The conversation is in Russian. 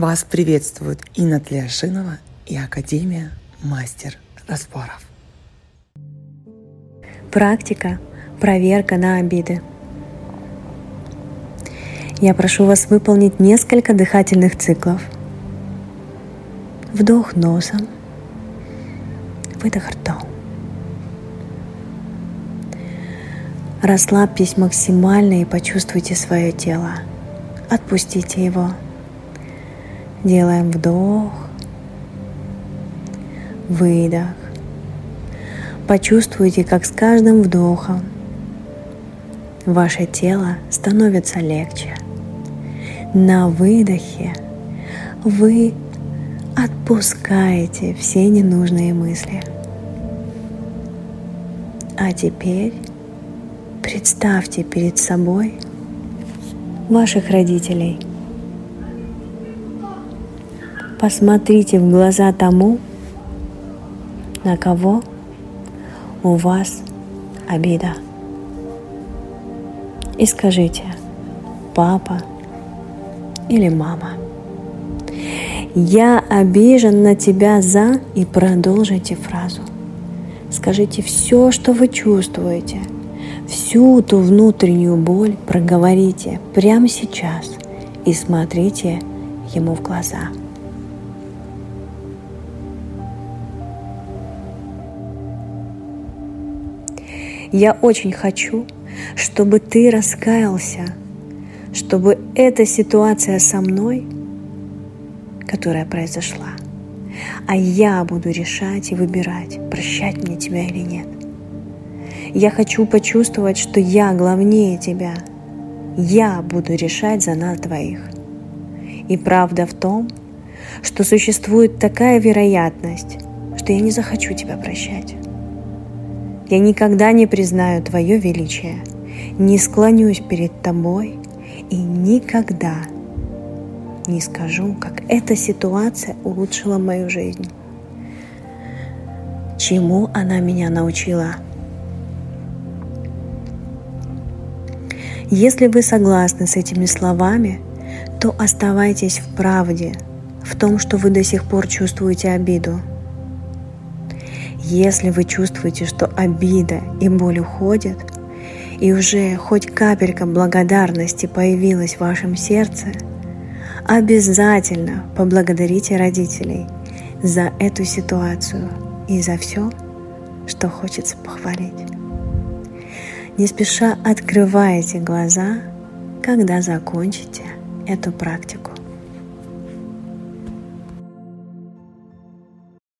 Вас приветствует Инна Тлешинова и Академия Мастер Разборов. Практика. Проверка на обиды. Я прошу вас выполнить несколько дыхательных циклов. Вдох носом, выдох ртом. Расслабьтесь максимально и почувствуйте свое тело. Отпустите его. Делаем вдох, выдох. Почувствуйте, как с каждым вдохом ваше тело становится легче. На выдохе вы отпускаете все ненужные мысли. А теперь представьте перед собой ваших родителей – Посмотрите в глаза тому, на кого у вас обида. И скажите, папа или мама, я обижен на тебя за и продолжите фразу. Скажите все, что вы чувствуете, всю ту внутреннюю боль проговорите прямо сейчас и смотрите ему в глаза. Я очень хочу, чтобы ты раскаялся, чтобы эта ситуация со мной, которая произошла, а я буду решать и выбирать, прощать мне тебя или нет. Я хочу почувствовать, что я главнее тебя. Я буду решать за нас двоих. И правда в том, что существует такая вероятность, что я не захочу тебя прощать. Я никогда не признаю Твое величие, не склонюсь перед Тобой и никогда не скажу, как эта ситуация улучшила мою жизнь. Чему она меня научила? Если вы согласны с этими словами, то оставайтесь в правде, в том, что вы до сих пор чувствуете обиду – если вы чувствуете, что обида и боль уходят, и уже хоть капелька благодарности появилась в вашем сердце, обязательно поблагодарите родителей за эту ситуацию и за все, что хочется похвалить. Не спеша открывайте глаза, когда закончите эту практику.